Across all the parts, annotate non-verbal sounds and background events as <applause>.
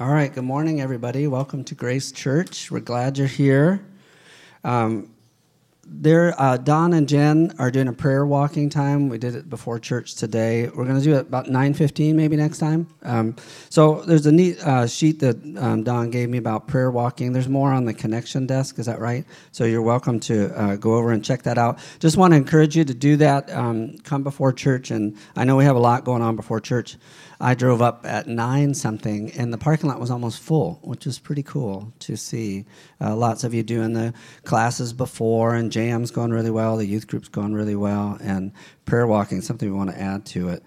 All right, good morning, everybody. Welcome to Grace Church. We're glad you're here. Um, there, uh, Don and Jen are doing a prayer walking time. We did it before church today. We're going to do it about nine fifteen, maybe next time. Um, so there's a neat uh, sheet that um, Don gave me about prayer walking. There's more on the connection desk. Is that right? So you're welcome to uh, go over and check that out. Just want to encourage you to do that. Um, come before church, and I know we have a lot going on before church. I drove up at nine something, and the parking lot was almost full, which was pretty cool to see. Uh, lots of you doing the classes before, and jams going really well. The youth group's going really well, and prayer walking something we want to add to it.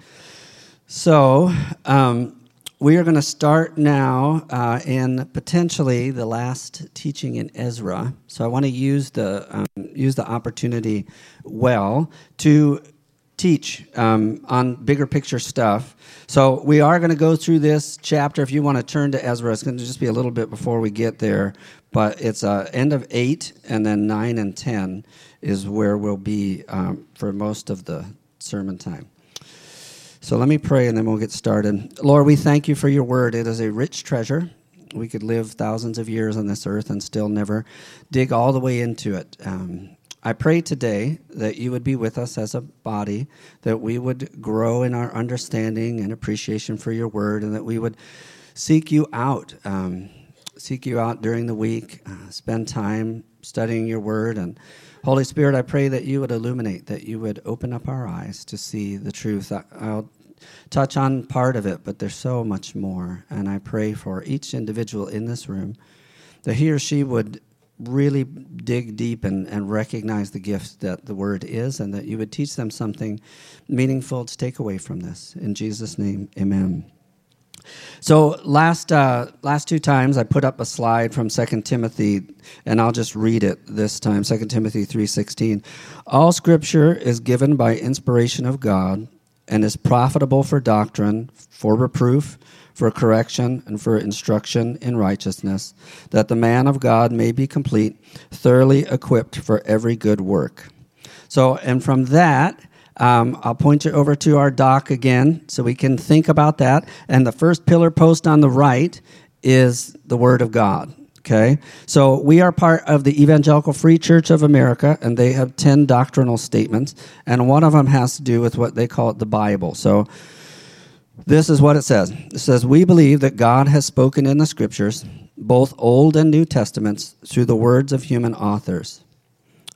So. Um, we are going to start now uh, in potentially the last teaching in Ezra. So I want to use the um, use the opportunity well to teach um, on bigger picture stuff. So we are going to go through this chapter. If you want to turn to Ezra, it's going to just be a little bit before we get there, but it's uh, end of eight, and then nine and ten is where we'll be um, for most of the sermon time. So let me pray, and then we'll get started. Lord, we thank you for your word. It is a rich treasure. We could live thousands of years on this earth and still never dig all the way into it. Um, I pray today that you would be with us as a body, that we would grow in our understanding and appreciation for your word, and that we would seek you out, um, seek you out during the week, uh, spend time studying your word. And Holy Spirit, I pray that you would illuminate, that you would open up our eyes to see the truth. I, I'll touch on part of it, but there's so much more. And I pray for each individual in this room that he or she would really dig deep and, and recognize the gift that the word is and that you would teach them something meaningful to take away from this. In Jesus' name, amen. So last uh, last two times I put up a slide from 2 Timothy and I'll just read it this time 2 Timothy 3:16 All scripture is given by inspiration of God and is profitable for doctrine for reproof for correction and for instruction in righteousness, that the man of God may be complete, thoroughly equipped for every good work. So, and from that, um, I'll point you over to our doc again so we can think about that. And the first pillar post on the right is the Word of God. Okay, so we are part of the Evangelical Free Church of America, and they have 10 doctrinal statements, and one of them has to do with what they call the Bible. So this is what it says it says, We believe that God has spoken in the scriptures, both Old and New Testaments, through the words of human authors.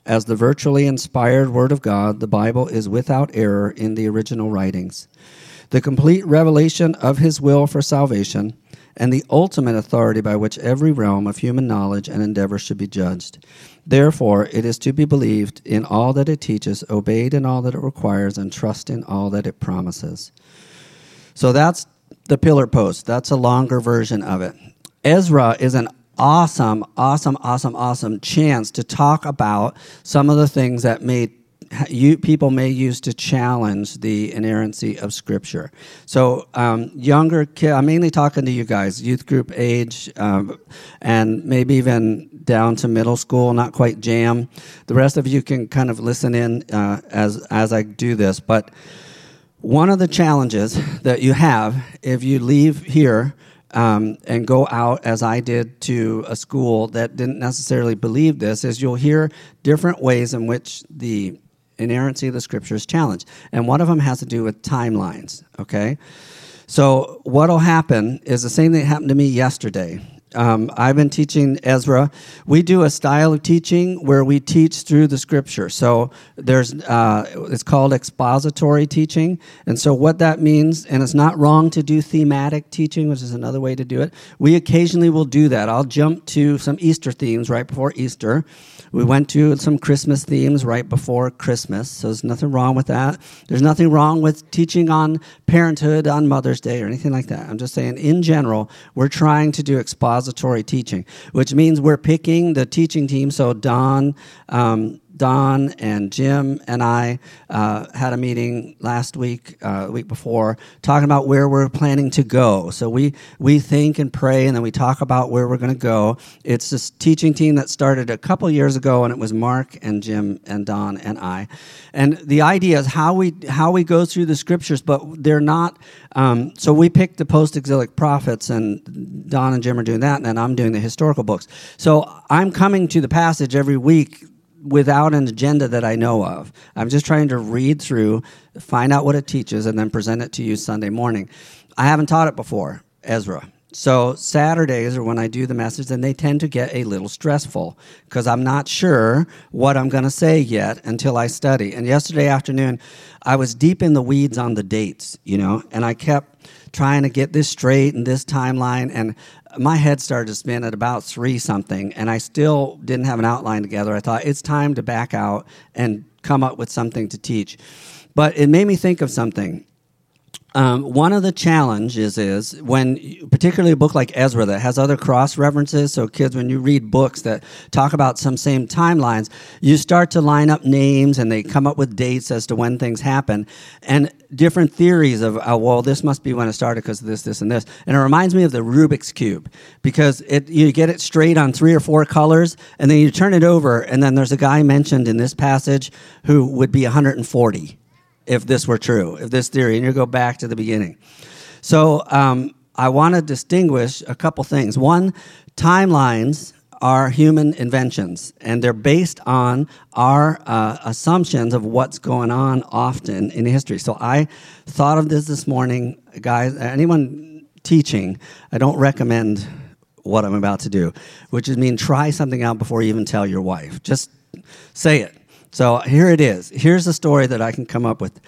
As the verbally inspired Word of God, the Bible is without error in the original writings. The complete revelation of His will for salvation, and the ultimate authority by which every realm of human knowledge and endeavor should be judged. Therefore, it is to be believed in all that it teaches, obeyed in all that it requires, and trust in all that it promises. So that's the pillar post. That's a longer version of it. Ezra is an awesome, awesome, awesome, awesome chance to talk about some of the things that made you people may use to challenge the inerrancy of Scripture. So, um, younger I'm mainly talking to you guys, youth group age, um, and maybe even down to middle school, not quite jam. The rest of you can kind of listen in uh, as as I do this, but. One of the challenges that you have if you leave here um, and go out, as I did, to a school that didn't necessarily believe this, is you'll hear different ways in which the inerrancy of the scriptures is challenged. And one of them has to do with timelines, okay? So, what'll happen is the same thing happened to me yesterday. Um, I've been teaching Ezra. We do a style of teaching where we teach through the scripture. So there's, uh, it's called expository teaching. And so what that means, and it's not wrong to do thematic teaching, which is another way to do it. We occasionally will do that. I'll jump to some Easter themes right before Easter. We went to some Christmas themes right before Christmas, so there's nothing wrong with that. There's nothing wrong with teaching on parenthood on Mother's Day or anything like that. I'm just saying, in general, we're trying to do expository teaching, which means we're picking the teaching team. So Don, um, Don and Jim and I uh, had a meeting last week, uh, week before, talking about where we're planning to go. So we we think and pray, and then we talk about where we're going to go. It's this teaching team that started a couple years ago, and it was Mark and Jim and Don and I. And the idea is how we how we go through the scriptures, but they're not. Um, so we picked the post-exilic prophets, and Don and Jim are doing that, and then I'm doing the historical books. So I'm coming to the passage every week without an agenda that I know of. I'm just trying to read through, find out what it teaches, and then present it to you Sunday morning. I haven't taught it before, Ezra. So Saturdays are when I do the message, and they tend to get a little stressful because I'm not sure what I'm going to say yet until I study. And yesterday afternoon, I was deep in the weeds on the dates, you know, and I kept trying to get this straight and this timeline, and my head started to spin at about three something, and I still didn't have an outline together. I thought it's time to back out and come up with something to teach. But it made me think of something. Um, one of the challenges is when, particularly a book like Ezra that has other cross references. So, kids, when you read books that talk about some same timelines, you start to line up names and they come up with dates as to when things happen and different theories of, oh, well, this must be when it started because of this, this, and this. And it reminds me of the Rubik's Cube because it, you get it straight on three or four colors and then you turn it over, and then there's a guy mentioned in this passage who would be 140 if this were true, if this theory, and you go back to the beginning. So um, I want to distinguish a couple things. One, timelines are human inventions, and they're based on our uh, assumptions of what's going on often in history. So I thought of this this morning, guys. Anyone teaching, I don't recommend what I'm about to do, which is mean try something out before you even tell your wife. Just say it. So here it is. Here's the story that I can come up with.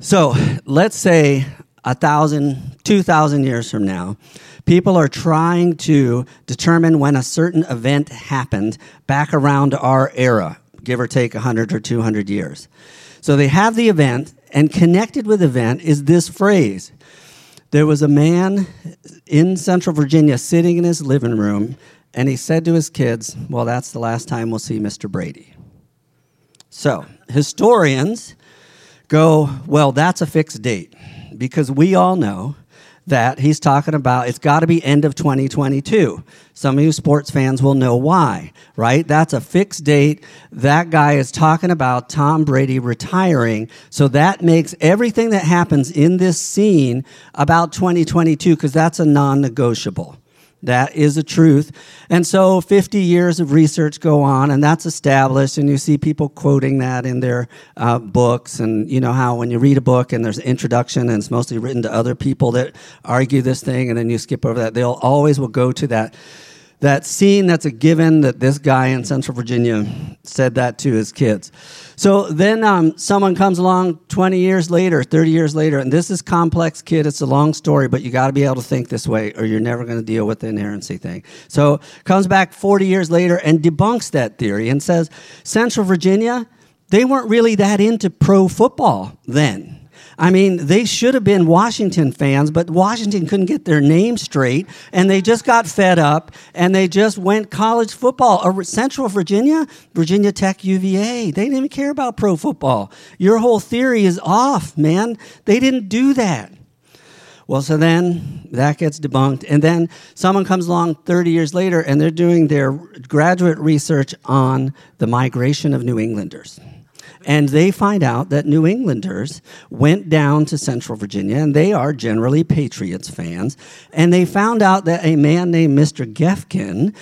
So let's say a thousand, two thousand years from now, people are trying to determine when a certain event happened back around our era, give or take 100 or 200 years. So they have the event, and connected with the event is this phrase. There was a man in Central Virginia sitting in his living room, and he said to his kids, Well, that's the last time we'll see Mr. Brady. So, historians go, well, that's a fixed date because we all know that he's talking about it's got to be end of 2022. Some of you sports fans will know why, right? That's a fixed date. That guy is talking about Tom Brady retiring. So that makes everything that happens in this scene about 2022 because that's a non negotiable. That is a truth. And so 50 years of research go on, and that's established, and you see people quoting that in their uh, books. And you know how when you read a book and there's an introduction and it's mostly written to other people that argue this thing, and then you skip over that, they'll always will go to that that scene that's a given that this guy in Central Virginia said that to his kids. So then um, someone comes along 20 years later, 30 years later, and this is complex, kid. It's a long story, but you got to be able to think this way, or you're never going to deal with the inerrancy thing. So comes back 40 years later and debunks that theory and says Central Virginia, they weren't really that into pro football then. I mean, they should have been Washington fans, but Washington couldn't get their name straight, and they just got fed up, and they just went college football. Central Virginia, Virginia Tech, UVA, they didn't even care about pro football. Your whole theory is off, man. They didn't do that. Well, so then that gets debunked. And then someone comes along 30 years later and they're doing their graduate research on the migration of New Englanders and they find out that New Englanders went down to Central Virginia, and they are generally Patriots fans, and they found out that a man named Mr. Gefkin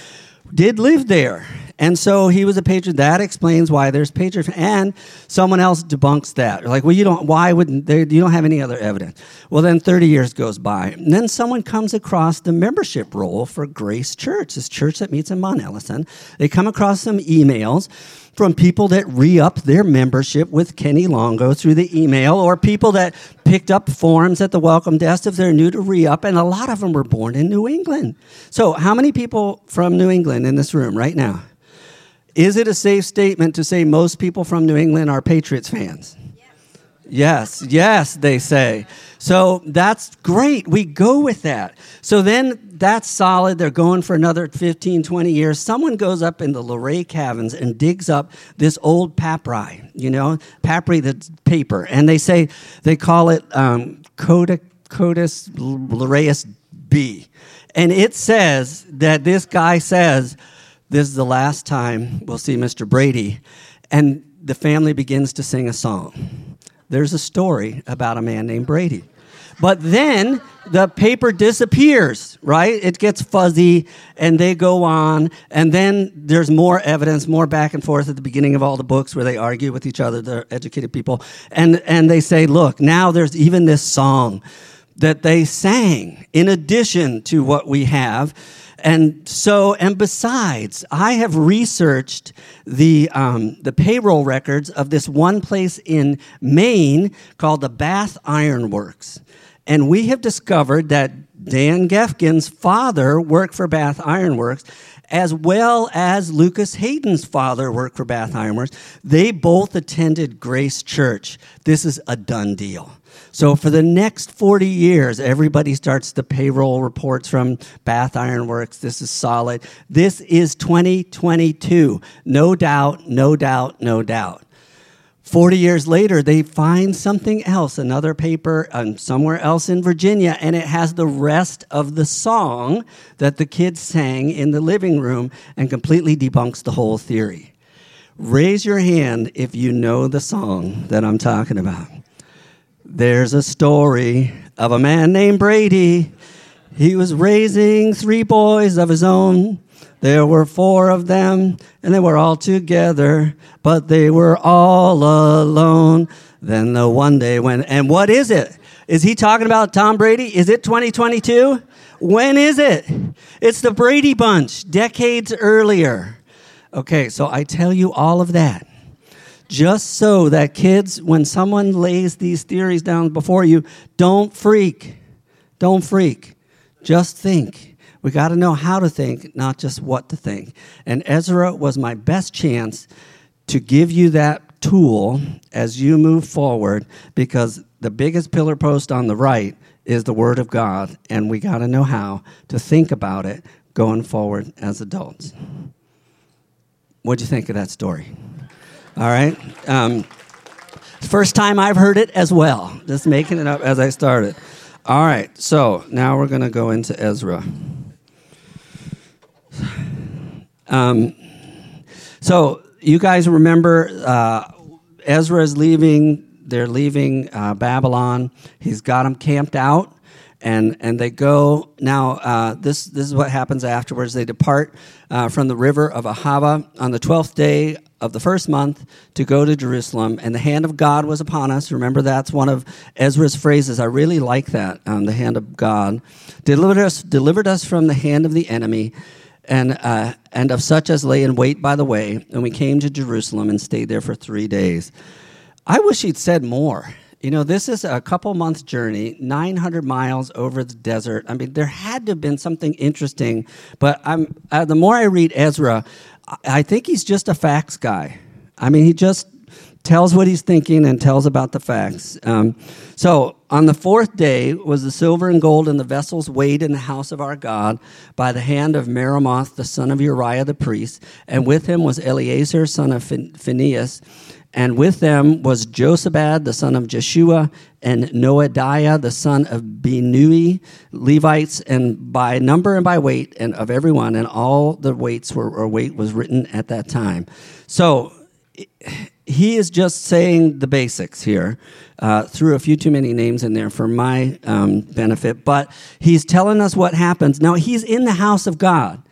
did live there. And so he was a patriot. That explains why there's patriot. And someone else debunks that. Like, well, you don't, why wouldn't, they, you don't have any other evidence. Well, then 30 years goes by. And then someone comes across the membership roll for Grace Church, this church that meets in Mount Ellison. They come across some emails from people that re upped their membership with Kenny Longo through the email, or people that picked up forms at the welcome desk if they're new to re up, and a lot of them were born in New England. So, how many people from New England in this room right now? Is it a safe statement to say most people from New England are Patriots fans? Yes, yes, they say. So that's great. We go with that. So then that's solid. They're going for another 15, 20 years. Someone goes up in the Luray caverns and digs up this old papyri, you know, papyri, the paper. And they say, they call it um, Codicus Lureus B. And it says that this guy says, this is the last time we'll see Mr. Brady. And the family begins to sing a song. There's a story about a man named Brady. But then the paper disappears, right? It gets fuzzy and they go on. And then there's more evidence, more back and forth at the beginning of all the books where they argue with each other, the educated people. And, and they say, look, now there's even this song that they sang in addition to what we have. And so, and besides, I have researched the, um, the payroll records of this one place in Maine called the Bath Iron Works. And we have discovered that Dan Gefkin's father worked for Bath Iron Works, as well as Lucas Hayden's father worked for Bath Iron Works. They both attended Grace Church. This is a done deal. So for the next 40 years, everybody starts the payroll reports from Bath Iron Works. This is solid. This is 2022. No doubt, no doubt, no doubt. 40 years later, they find something else, another paper um, somewhere else in Virginia, and it has the rest of the song that the kids sang in the living room and completely debunks the whole theory. Raise your hand if you know the song that I'm talking about. There's a story of a man named Brady. He was raising three boys of his own. There were four of them, and they were all together, but they were all alone. Then the one day when, and what is it? Is he talking about Tom Brady? Is it 2022? When is it? It's the Brady Bunch, decades earlier. Okay, so I tell you all of that just so that kids, when someone lays these theories down before you, don't freak. Don't freak. Just think. We got to know how to think, not just what to think. And Ezra was my best chance to give you that tool as you move forward because the biggest pillar post on the right is the Word of God, and we got to know how to think about it going forward as adults. What'd you think of that story? All right. Um, first time I've heard it as well, just making it up as I started. All right, so now we're going to go into Ezra. Um, so you guys remember uh, Ezra is leaving. They're leaving uh, Babylon. He's got them camped out, and and they go now. Uh, this this is what happens afterwards. They depart uh, from the river of Ahava on the twelfth day of the first month to go to Jerusalem, and the hand of God was upon us. Remember, that's one of Ezra's phrases. I really like that. Um, the hand of God delivered us delivered us from the hand of the enemy and, uh, and of such as lay in wait by the way. And we came to Jerusalem and stayed there for three days. I wish he'd said more. You know, this is a couple month journey, 900 miles over the desert. I mean, there had to have been something interesting, but I'm, uh, the more I read Ezra, I think he's just a facts guy. I mean, he just tells what he's thinking and tells about the facts. Um, so on the fourth day was the silver and gold and the vessels weighed in the house of our God by the hand of Meremoth, the son of Uriah the priest, and with him was Eleazar, son of Phinehas, and with them was Jozabad, the son of Jeshua, and Noadiah, the son of Binnui, Levites, and by number and by weight, and of everyone, and all the weights were, or weight was written at that time. So he is just saying the basics here. Uh, threw a few too many names in there for my um, benefit, but he's telling us what happens. Now, he's in the house of God.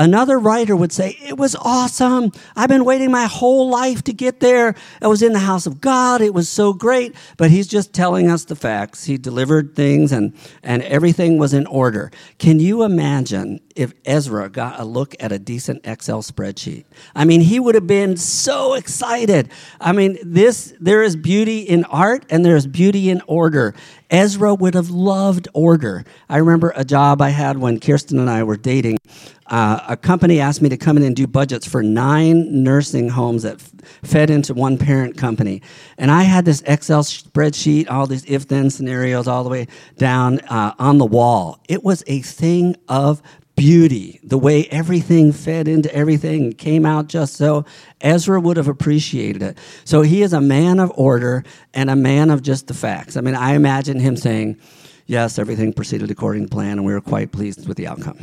Another writer would say, It was awesome. I've been waiting my whole life to get there. I was in the house of God. It was so great. But he's just telling us the facts. He delivered things and, and everything was in order. Can you imagine if Ezra got a look at a decent Excel spreadsheet? I mean, he would have been so excited. I mean, this there is beauty in art and there is beauty in order. Ezra would have loved order. I remember a job I had when Kirsten and I were dating. Uh, a company asked me to come in and do budgets for nine nursing homes that f- fed into one parent company. And I had this Excel spreadsheet, all these if then scenarios, all the way down uh, on the wall. It was a thing of beauty, the way everything fed into everything came out just so. Ezra would have appreciated it. So he is a man of order and a man of just the facts. I mean, I imagine him saying, Yes, everything proceeded according to plan, and we were quite pleased with the outcome.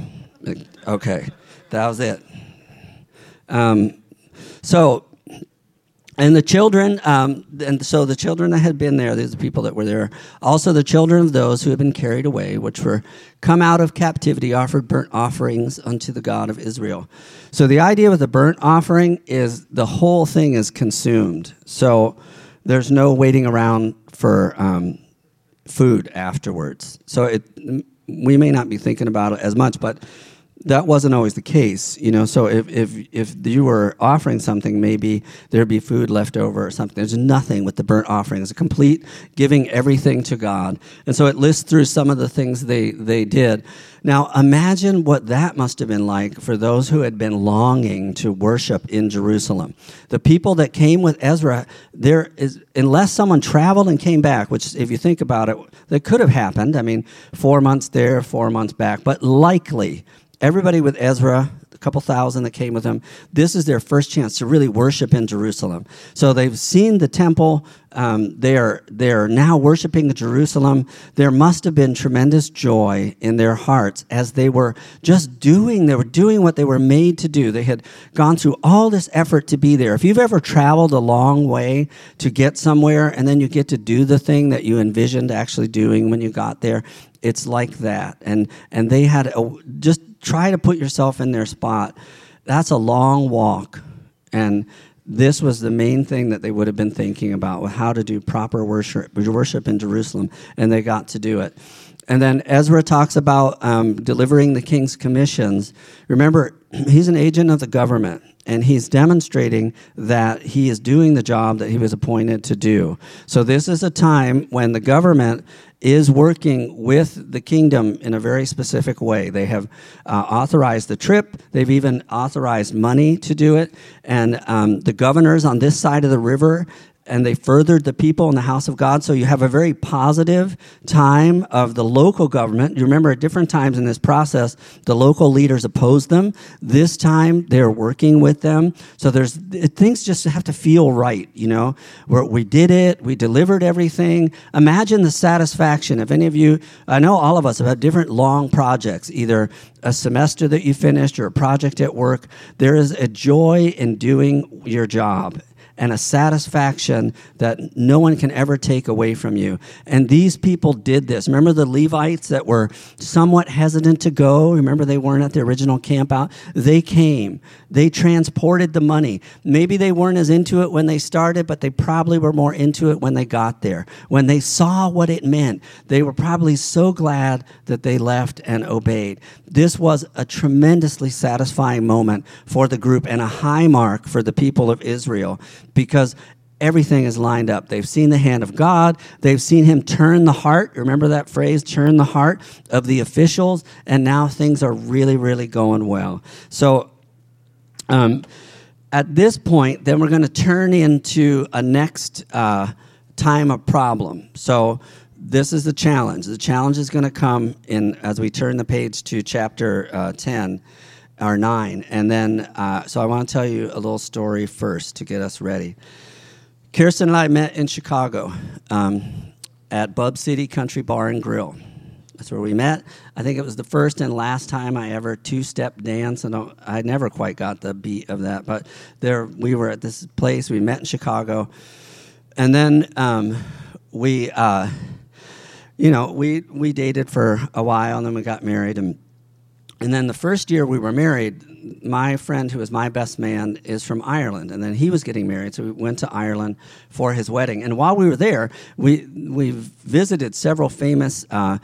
Okay, that was it. Um, so and the children, um, and so the children that had been there, these the people that were there, also the children of those who had been carried away, which were come out of captivity, offered burnt offerings unto the God of Israel. So the idea with the burnt offering is the whole thing is consumed. So there's no waiting around for um, food afterwards. So it, we may not be thinking about it as much, but that wasn't always the case, you know. So if, if if you were offering something, maybe there'd be food left over or something. There's nothing with the burnt offering. It's a complete giving everything to God. And so it lists through some of the things they they did. Now imagine what that must have been like for those who had been longing to worship in Jerusalem. The people that came with Ezra, there is unless someone traveled and came back, which if you think about it, that could have happened. I mean, four months there, four months back, but likely everybody with Ezra, a couple thousand that came with him, this is their first chance to really worship in Jerusalem. So they've seen the temple. Um, they are they are now worshiping in Jerusalem. There must have been tremendous joy in their hearts as they were just doing. They were doing what they were made to do. They had gone through all this effort to be there. If you've ever traveled a long way to get somewhere, and then you get to do the thing that you envisioned actually doing when you got there, it's like that. And and they had a, just try to put yourself in their spot. That's a long walk. And this was the main thing that they would have been thinking about how to do proper worship, worship in Jerusalem, and they got to do it. And then Ezra talks about um, delivering the king's commissions. Remember, he's an agent of the government, and he's demonstrating that he is doing the job that he was appointed to do. So, this is a time when the government is working with the kingdom in a very specific way. They have uh, authorized the trip, they've even authorized money to do it. And um, the governors on this side of the river and they furthered the people in the house of God. So you have a very positive time of the local government. You remember at different times in this process, the local leaders opposed them. This time they're working with them. So there's things just have to feel right, you know. Where we did it, we delivered everything. Imagine the satisfaction. If any of you, I know all of us have had different long projects, either a semester that you finished or a project at work. There is a joy in doing your job and a satisfaction that no one can ever take away from you. And these people did this. Remember the Levites that were somewhat hesitant to go? Remember they weren't at the original camp out? They came. They transported the money. Maybe they weren't as into it when they started, but they probably were more into it when they got there. When they saw what it meant, they were probably so glad that they left and obeyed. This was a tremendously satisfying moment for the group and a high mark for the people of Israel because everything is lined up. They've seen the hand of God. They've seen him turn the heart. Remember that phrase, turn the heart of the officials. And now things are really, really going well. So, um, at this point, then we're going to turn into a next uh, time of problem. So, this is the challenge. The challenge is going to come in as we turn the page to chapter uh, 10 or 9. And then, uh, so I want to tell you a little story first to get us ready. Kirsten and I met in Chicago um, at Bub City Country Bar and Grill. That's where we met. I think it was the first and last time I ever two-step dance, and I never quite got the beat of that. But there, we were at this place. We met in Chicago, and then um, we, uh, you know, we we dated for a while, and then we got married, and and then the first year we were married, my friend who was my best man is from Ireland, and then he was getting married, so we went to Ireland for his wedding. And while we were there, we we visited several famous uh,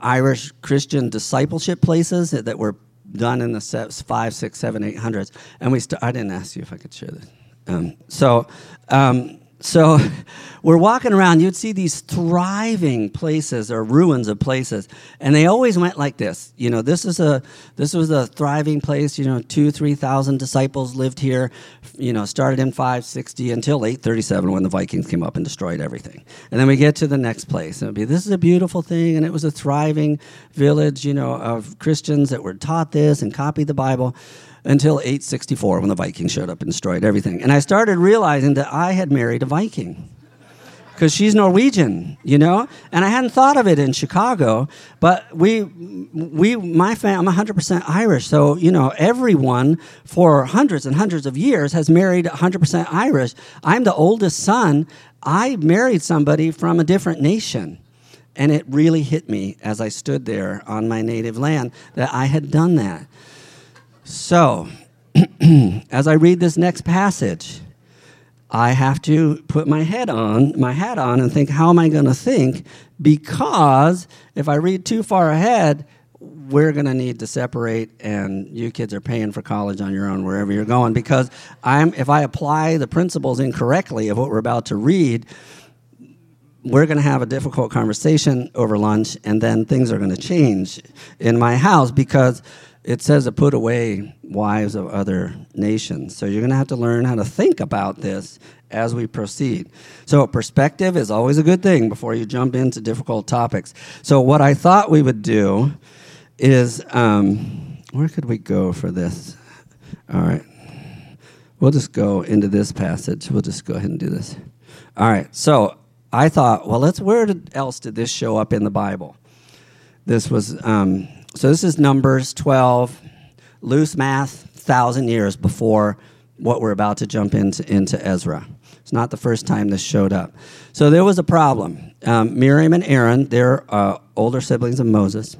Irish Christian discipleship places that, that, were done in the five, six, seven, eight hundreds. And we st- I didn't ask you if I could share this. Um, so. Um, so <laughs> we're walking around, you'd see these thriving places or ruins of places, and they always went like this. You know, this is a this was a thriving place. You know, two three thousand disciples lived here. You know, started in five sixty until eight thirty seven when the Vikings came up and destroyed everything. And then we get to the next place, and be this is a beautiful thing, and it was a thriving village. You know, of Christians that were taught this and copied the Bible until 864 when the Vikings showed up and destroyed everything. And I started realizing that I had married a Viking because she's Norwegian, you know? And I hadn't thought of it in Chicago, but we, we, my family, I'm 100% Irish. So, you know, everyone for hundreds and hundreds of years has married 100% Irish. I'm the oldest son. I married somebody from a different nation. And it really hit me as I stood there on my native land that I had done that. So, <clears throat> as I read this next passage, I have to put my head on, my hat on, and think, how am I going to think? Because if I read too far ahead, we're going to need to separate, and you kids are paying for college on your own wherever you're going. Because I'm, if I apply the principles incorrectly of what we're about to read, we're going to have a difficult conversation over lunch, and then things are going to change in my house because it says to put away wives of other nations. So you're going to have to learn how to think about this as we proceed. So perspective is always a good thing before you jump into difficult topics. So what I thought we would do is, um, where could we go for this? All right. We'll just go into this passage. We'll just go ahead and do this. All right. So I thought, well, let's. Where else did this show up in the Bible? This was um, so this is Numbers 12, loose math, thousand years before what we're about to jump into, into Ezra. It's not the first time this showed up. So there was a problem. Um, Miriam and Aaron, they're uh, older siblings of Moses.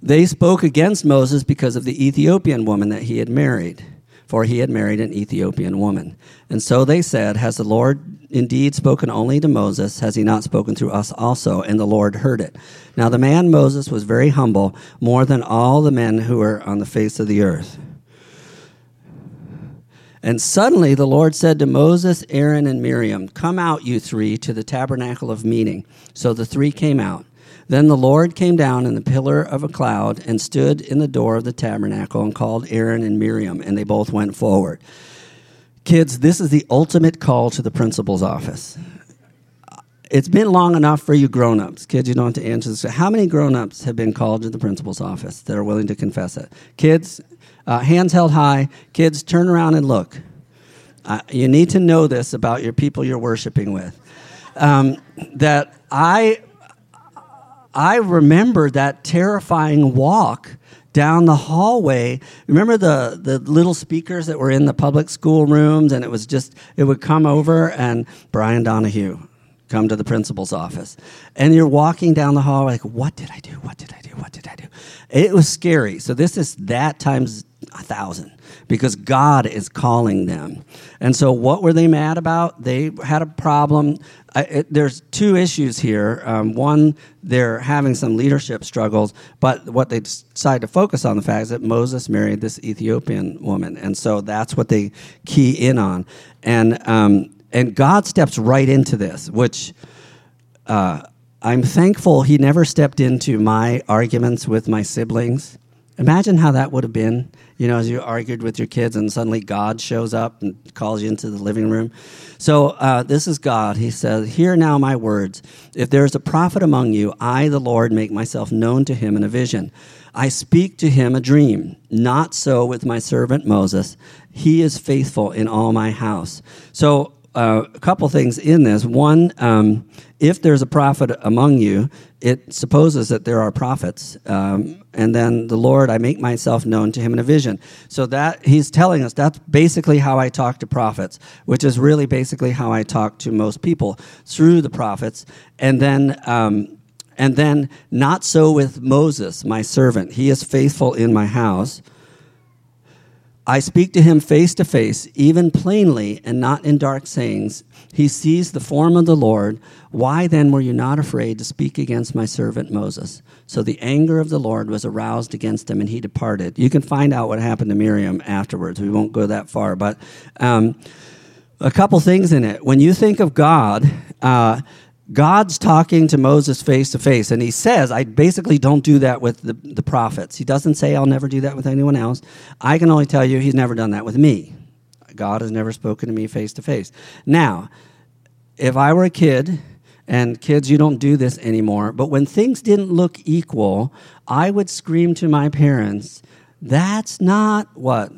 They spoke against Moses because of the Ethiopian woman that he had married for he had married an Ethiopian woman. And so they said, Has the Lord indeed spoken only to Moses? Has he not spoken through us also? And the Lord heard it. Now the man Moses was very humble, more than all the men who were on the face of the earth. And suddenly the Lord said to Moses, Aaron, and Miriam, Come out, you three, to the tabernacle of meeting. So the three came out. Then the Lord came down in the pillar of a cloud and stood in the door of the tabernacle and called Aaron and Miriam, and they both went forward. Kids, this is the ultimate call to the principal's office. It's been long enough for you grown ups. Kids, you don't have to answer this. How many grown ups have been called to the principal's office that are willing to confess it? Kids, uh, hands held high. Kids, turn around and look. Uh, you need to know this about your people you're worshiping with. Um, that I I remember that terrifying walk down the hallway. Remember the, the little speakers that were in the public school rooms, and it was just, it would come over and Brian Donahue come to the principal's office. And you're walking down the hall like, what did I do? What did I do? What did I do? It was scary. So this is that times a thousand because God is calling them. And so, what were they mad about? They had a problem. I, it, there's two issues here. Um, one, they're having some leadership struggles, but what they decide to focus on the fact is that Moses married this Ethiopian woman, and so that's what they key in on. And um, and God steps right into this, which. Uh, I'm thankful he never stepped into my arguments with my siblings. Imagine how that would have been you know, as you argued with your kids and suddenly God shows up and calls you into the living room. So uh, this is God. He says, Hear now my words. If there is a prophet among you, I, the Lord, make myself known to him in a vision. I speak to him a dream. Not so with my servant Moses. He is faithful in all my house. So uh, a couple things in this. One, um, if there's a prophet among you, it supposes that there are prophets. Um, and then the Lord, I make myself known to him in a vision. So that he's telling us that's basically how I talk to prophets, which is really basically how I talk to most people through the prophets. And then, um, and then not so with Moses, my servant. He is faithful in my house. I speak to him face to face, even plainly, and not in dark sayings. He sees the form of the Lord. Why then were you not afraid to speak against my servant Moses? So the anger of the Lord was aroused against him, and he departed. You can find out what happened to Miriam afterwards. We won't go that far, but. Um, a couple things in it. When you think of God, uh, God's talking to Moses face to face, and he says, I basically don't do that with the, the prophets. He doesn't say, I'll never do that with anyone else. I can only tell you, he's never done that with me. God has never spoken to me face to face. Now, if I were a kid, and kids, you don't do this anymore, but when things didn't look equal, I would scream to my parents, That's not what?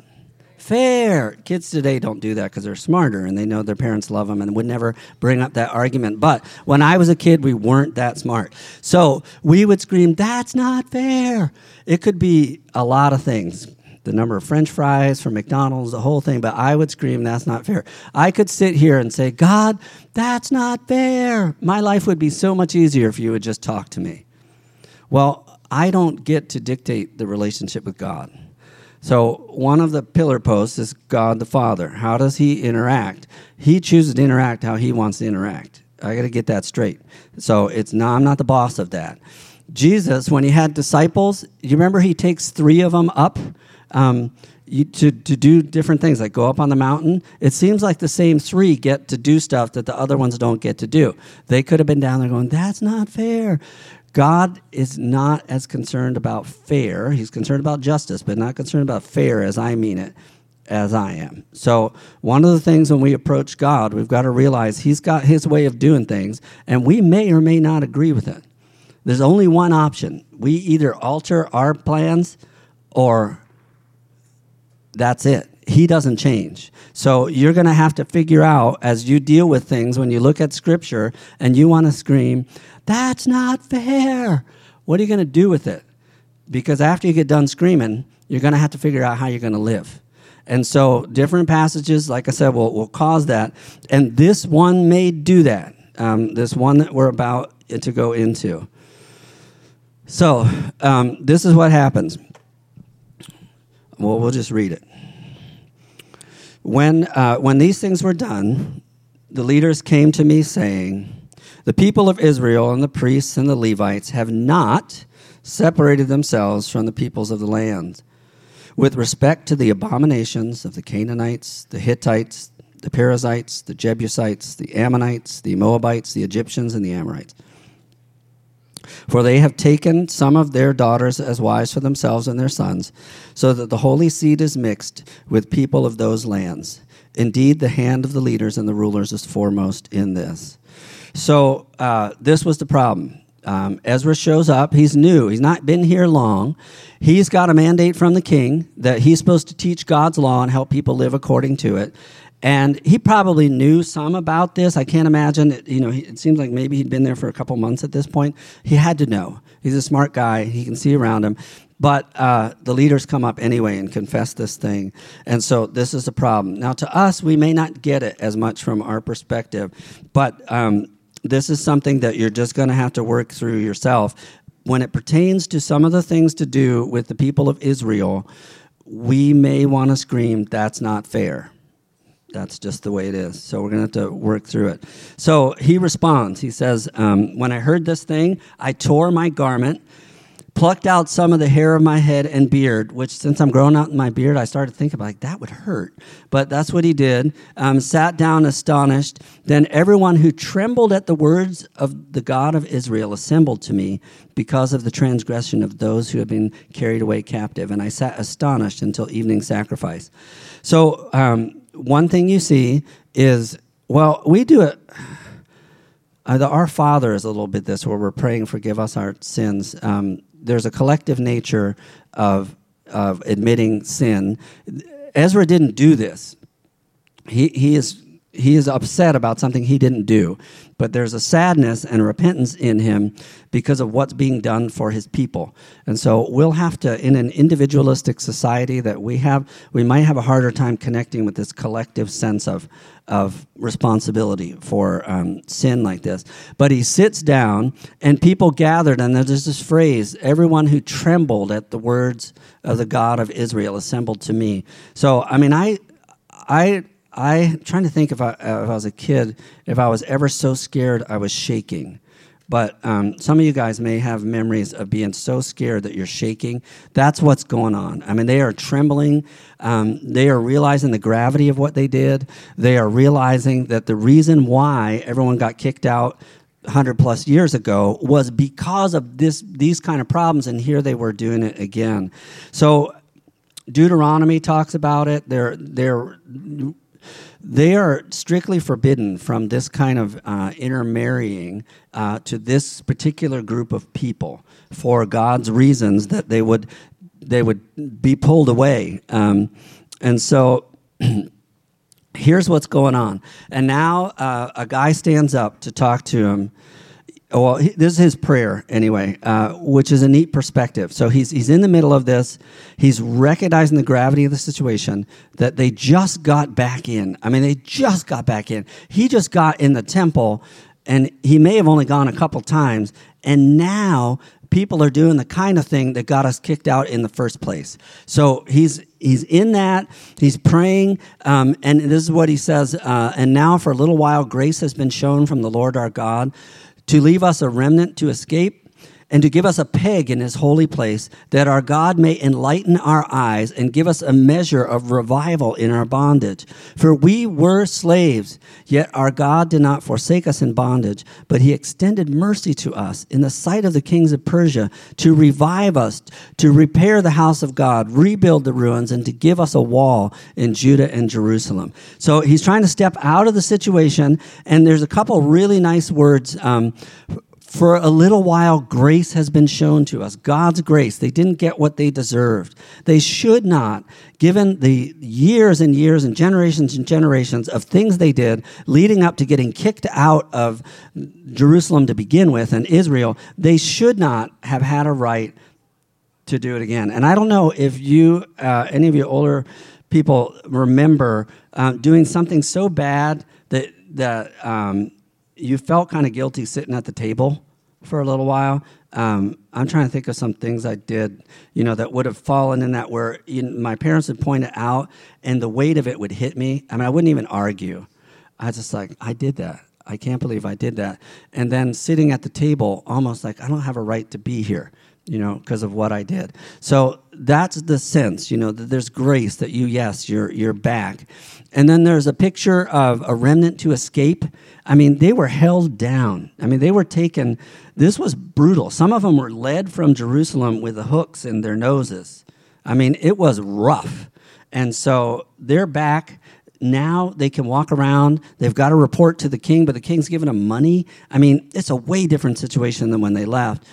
Fair. Kids today don't do that because they're smarter and they know their parents love them and would never bring up that argument. But when I was a kid, we weren't that smart. So we would scream, That's not fair. It could be a lot of things. The number of french fries from McDonald's, the whole thing, but I would scream, That's not fair. I could sit here and say, God, that's not fair. My life would be so much easier if you would just talk to me. Well, I don't get to dictate the relationship with God. So, one of the pillar posts is God the Father. How does he interact? He chooses to interact how he wants to interact. I got to get that straight. So, it's not, I'm not the boss of that. Jesus, when he had disciples, you remember he takes three of them up um, you, to, to do different things, like go up on the mountain. It seems like the same three get to do stuff that the other ones don't get to do. They could have been down there going, That's not fair. God is not as concerned about fair. He's concerned about justice, but not concerned about fair as I mean it, as I am. So, one of the things when we approach God, we've got to realize He's got His way of doing things, and we may or may not agree with it. There's only one option. We either alter our plans or that's it. He doesn't change. So you're going to have to figure out as you deal with things when you look at scripture and you want to scream, that's not fair. What are you going to do with it? Because after you get done screaming, you're going to have to figure out how you're going to live. And so, different passages, like I said, will, will cause that. And this one may do that. Um, this one that we're about to go into. So, um, this is what happens. Well, we'll just read it. When, uh, when these things were done, the leaders came to me saying, the people of Israel and the priests and the Levites have not separated themselves from the peoples of the land with respect to the abominations of the Canaanites, the Hittites, the Perizzites, the Jebusites, the Ammonites, the Moabites, the Egyptians, and the Amorites. For they have taken some of their daughters as wives for themselves and their sons, so that the holy seed is mixed with people of those lands. Indeed, the hand of the leaders and the rulers is foremost in this. So uh, this was the problem. Um, Ezra shows up. He's new. He's not been here long. He's got a mandate from the king that he's supposed to teach God's law and help people live according to it. And he probably knew some about this. I can't imagine. It, you know, it seems like maybe he'd been there for a couple months at this point. He had to know. He's a smart guy. He can see around him. But uh, the leaders come up anyway and confess this thing. And so this is a problem. Now, to us, we may not get it as much from our perspective, but um, this is something that you're just going to have to work through yourself. When it pertains to some of the things to do with the people of Israel, we may want to scream, that's not fair. That's just the way it is. So we're going to have to work through it. So he responds. He says, um, When I heard this thing, I tore my garment plucked out some of the hair of my head and beard, which since I'm growing out my beard, I started thinking about like that would hurt. But that's what he did. Um, sat down astonished. Then everyone who trembled at the words of the God of Israel assembled to me because of the transgression of those who had been carried away captive. And I sat astonished until evening sacrifice. So um, one thing you see is, well, we do it. Uh, the Our Father is a little bit this, where we're praying, forgive us our sins. Um, there's a collective nature of of admitting sin. Ezra didn't do this. He he is he is upset about something he didn't do, but there's a sadness and repentance in him because of what's being done for his people. And so we'll have to, in an individualistic society that we have, we might have a harder time connecting with this collective sense of of responsibility for um, sin like this. But he sits down, and people gathered, and there's this phrase everyone who trembled at the words of the God of Israel assembled to me. So, I mean, I, I, I trying to think if I, if I was a kid, if I was ever so scared I was shaking. but um, some of you guys may have memories of being so scared that you're shaking. That's what's going on. I mean, they are trembling. Um, they are realizing the gravity of what they did. They are realizing that the reason why everyone got kicked out 100 plus years ago was because of this these kind of problems and here they were doing it again so deuteronomy talks about it they're they're they are strictly forbidden from this kind of uh, intermarrying uh, to this particular group of people for God's reasons that they would they would be pulled away. Um, and so <clears throat> here's what's going on. And now uh, a guy stands up to talk to him well, he, this is his prayer anyway, uh, which is a neat perspective. So he's he's in the middle of this. He's recognizing the gravity of the situation that they just got back in. I mean, they just got back in. He just got in the temple, and he may have only gone a couple times, and now people are doing the kind of thing that got us kicked out in the first place. So he's he's in that. He's praying, um, and this is what he says. Uh, and now, for a little while, grace has been shown from the Lord our God to leave us a remnant to escape, and to give us a peg in his holy place, that our God may enlighten our eyes and give us a measure of revival in our bondage. For we were slaves, yet our God did not forsake us in bondage, but he extended mercy to us in the sight of the kings of Persia to revive us, to repair the house of God, rebuild the ruins, and to give us a wall in Judah and Jerusalem. So he's trying to step out of the situation, and there's a couple really nice words. Um, for a little while, grace has been shown to us. God's grace. They didn't get what they deserved. They should not, given the years and years and generations and generations of things they did leading up to getting kicked out of Jerusalem to begin with and Israel, they should not have had a right to do it again. And I don't know if you, uh, any of you older people, remember uh, doing something so bad that, that, um, you felt kind of guilty sitting at the table for a little while. Um, I'm trying to think of some things I did, you know, that would have fallen in that where you know, my parents would point it out, and the weight of it would hit me. I mean, I wouldn't even argue. I was just like, I did that. I can't believe I did that. And then sitting at the table, almost like I don't have a right to be here you know, because of what I did. So that's the sense, you know, that there's grace that you, yes, you're you're back. And then there's a picture of a remnant to escape. I mean, they were held down. I mean, they were taken. This was brutal. Some of them were led from Jerusalem with the hooks in their noses. I mean, it was rough. And so they're back now they can walk around. They've got to report to the king, but the king's giving them money. I mean, it's a way different situation than when they left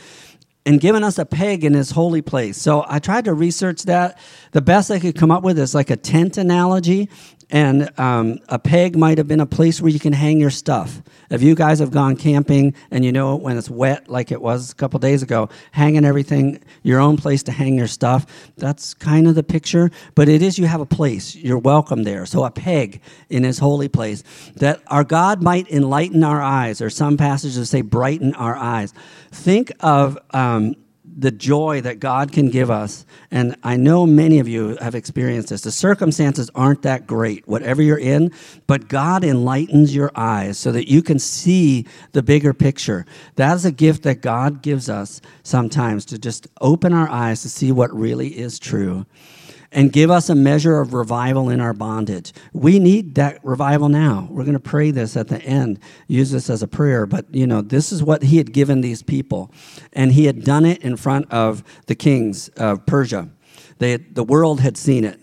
and given us a peg in his holy place. So I tried to research that. The best I could come up with is like a tent analogy, and um, a peg might have been a place where you can hang your stuff. If you guys have gone camping and you know when it's wet, like it was a couple days ago, hanging everything, your own place to hang your stuff, that's kind of the picture. But it is you have a place, you're welcome there. So a peg in his holy place, that our God might enlighten our eyes, or some passages say brighten our eyes. Think of um, the joy that God can give us. And I know many of you have experienced this. The circumstances aren't that great, whatever you're in, but God enlightens your eyes so that you can see the bigger picture. That is a gift that God gives us sometimes to just open our eyes to see what really is true and give us a measure of revival in our bondage. We need that revival now. We're going to pray this at the end, use this as a prayer, but you know, this is what he had given these people. And he had done it in front of the kings of Persia. They had, the world had seen it.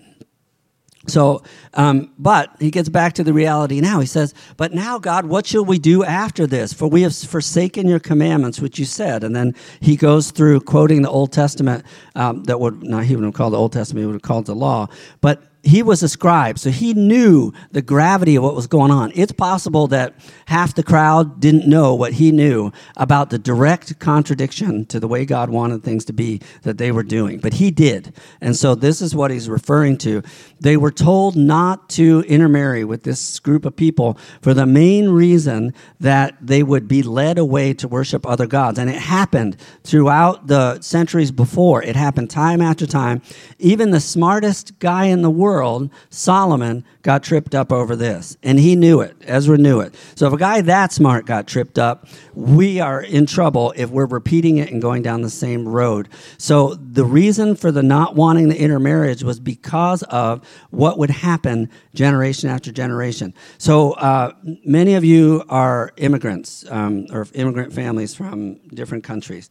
So, um, but he gets back to the reality now. He says, But now, God, what shall we do after this? For we have forsaken your commandments, which you said. And then he goes through quoting the Old Testament um, that would, not he would have called the Old Testament, he would have called the law. But he was a scribe, so he knew the gravity of what was going on. It's possible that half the crowd didn't know what he knew about the direct contradiction to the way God wanted things to be that they were doing, but he did. And so this is what he's referring to. They were told not to intermarry with this group of people for the main reason that they would be led away to worship other gods. And it happened throughout the centuries before. It happened time after time. Even the smartest guy in the world world, Solomon got tripped up over this. And he knew it. Ezra knew it. So if a guy that smart got tripped up, we are in trouble if we're repeating it and going down the same road. So the reason for the not wanting the intermarriage was because of what would happen generation after generation. So uh, many of you are immigrants um, or immigrant families from different countries.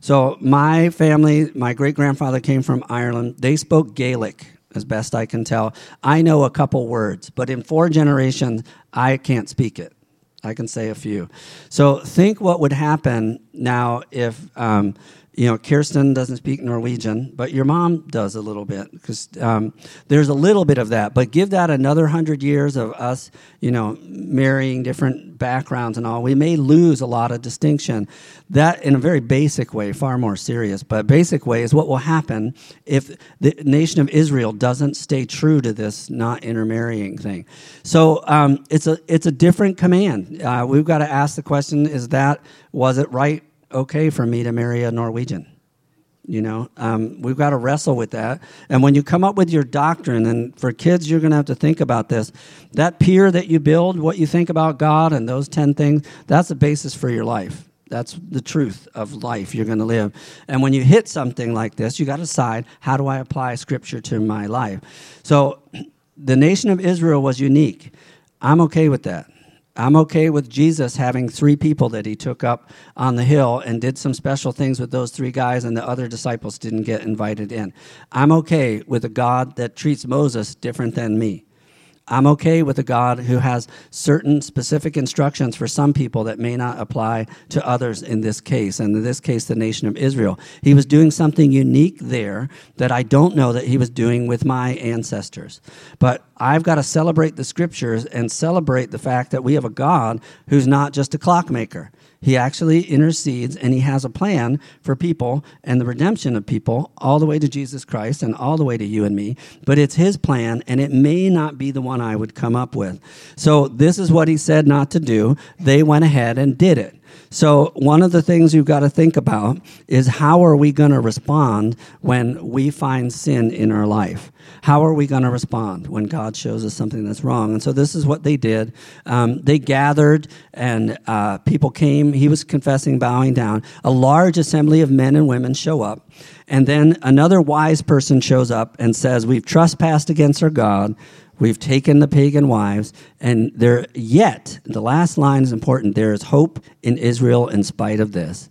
So my family, my great grandfather came from Ireland. They spoke Gaelic, as best I can tell. I know a couple words, but in four generations, I can't speak it. I can say a few. So think what would happen now if um, you know, Kirsten doesn't speak Norwegian, but your mom does a little bit because um, there's a little bit of that. But give that another hundred years of us, you know, marrying different backgrounds and all, we may lose a lot of distinction. That, in a very basic way, far more serious, but basic way is what will happen if the nation of Israel doesn't stay true to this not intermarrying thing. So um, it's a it's a different command. Uh, we've got to ask the question: Is that was it right? Okay for me to marry a Norwegian. You know, um, we've got to wrestle with that. And when you come up with your doctrine, and for kids, you're going to have to think about this. That pier that you build, what you think about God, and those 10 things, that's the basis for your life. That's the truth of life you're going to live. And when you hit something like this, you got to decide how do I apply scripture to my life? So <clears throat> the nation of Israel was unique. I'm okay with that. I'm okay with Jesus having three people that he took up on the hill and did some special things with those three guys, and the other disciples didn't get invited in. I'm okay with a God that treats Moses different than me. I'm okay with a God who has certain specific instructions for some people that may not apply to others in this case, and in this case, the nation of Israel. He was doing something unique there that I don't know that he was doing with my ancestors. But I've got to celebrate the scriptures and celebrate the fact that we have a God who's not just a clockmaker. He actually intercedes and he has a plan for people and the redemption of people all the way to Jesus Christ and all the way to you and me. But it's his plan and it may not be the one I would come up with. So this is what he said not to do. They went ahead and did it. So, one of the things you've got to think about is how are we going to respond when we find sin in our life? How are we going to respond when God shows us something that's wrong? And so, this is what they did. Um, they gathered, and uh, people came. He was confessing, bowing down. A large assembly of men and women show up. And then another wise person shows up and says, We've trespassed against our God. We've taken the pagan wives, and there yet, the last line is important there is hope in Israel in spite of this.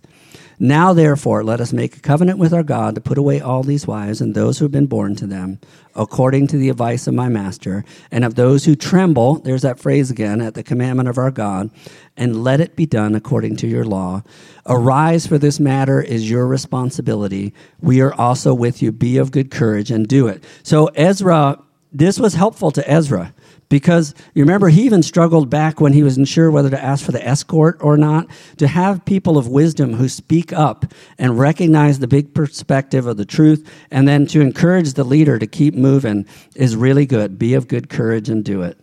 Now, therefore, let us make a covenant with our God to put away all these wives and those who have been born to them, according to the advice of my master, and of those who tremble, there's that phrase again, at the commandment of our God, and let it be done according to your law. Arise, for this matter is your responsibility. We are also with you. Be of good courage and do it. So, Ezra this was helpful to Ezra because you remember he even struggled back when he was unsure whether to ask for the escort or not. To have people of wisdom who speak up and recognize the big perspective of the truth, and then to encourage the leader to keep moving is really good. Be of good courage and do it.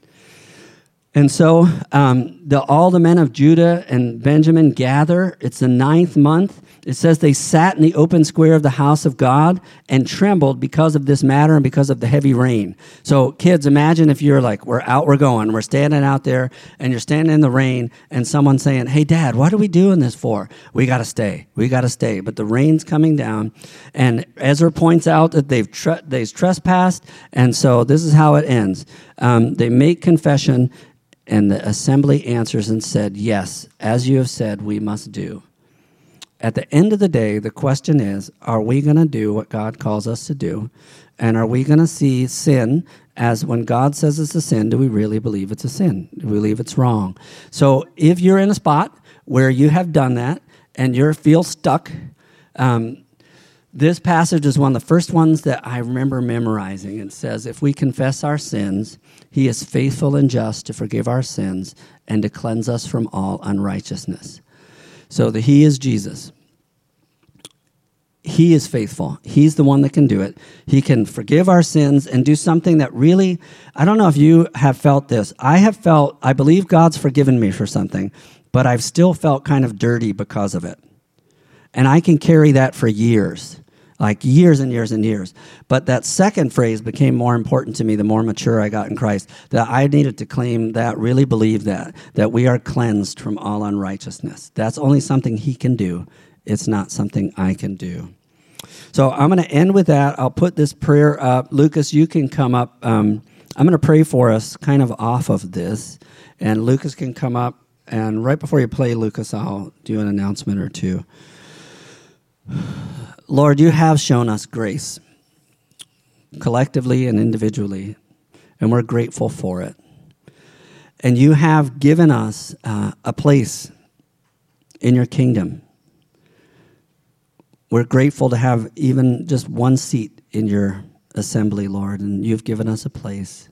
And so um, the, all the men of Judah and Benjamin gather. It's the ninth month. It says they sat in the open square of the house of God and trembled because of this matter and because of the heavy rain. So, kids, imagine if you're like, we're out, we're going, we're standing out there, and you're standing in the rain, and someone's saying, Hey, Dad, what are we doing this for? We got to stay. We got to stay. But the rain's coming down, and Ezra points out that they've, they've trespassed, and so this is how it ends. Um, they make confession and the assembly answers and said, Yes, as you have said, we must do. At the end of the day, the question is are we going to do what God calls us to do? And are we going to see sin as when God says it's a sin, do we really believe it's a sin? Do we believe it's wrong? So if you're in a spot where you have done that and you feel stuck, um, this passage is one of the first ones that I remember memorizing. It says, If we confess our sins, he is faithful and just to forgive our sins and to cleanse us from all unrighteousness. So the He is Jesus. He is faithful. He's the one that can do it. He can forgive our sins and do something that really, I don't know if you have felt this. I have felt, I believe God's forgiven me for something, but I've still felt kind of dirty because of it. And I can carry that for years like years and years and years. But that second phrase became more important to me the more mature I got in Christ. That I needed to claim that, really believe that, that we are cleansed from all unrighteousness. That's only something He can do, it's not something I can do. So I'm going to end with that. I'll put this prayer up. Lucas, you can come up. Um, I'm going to pray for us kind of off of this. And Lucas can come up. And right before you play, Lucas, I'll do an announcement or two. Lord, you have shown us grace, collectively and individually, and we're grateful for it. And you have given us uh, a place in your kingdom. We're grateful to have even just one seat in your assembly, Lord, and you've given us a place.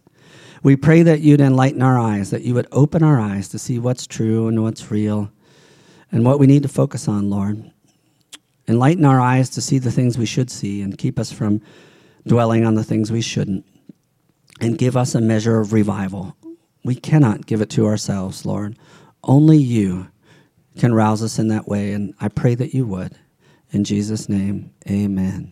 We pray that you'd enlighten our eyes, that you would open our eyes to see what's true and what's real and what we need to focus on, Lord. Enlighten our eyes to see the things we should see and keep us from dwelling on the things we shouldn't. And give us a measure of revival. We cannot give it to ourselves, Lord. Only you can rouse us in that way, and I pray that you would. In Jesus' name, amen.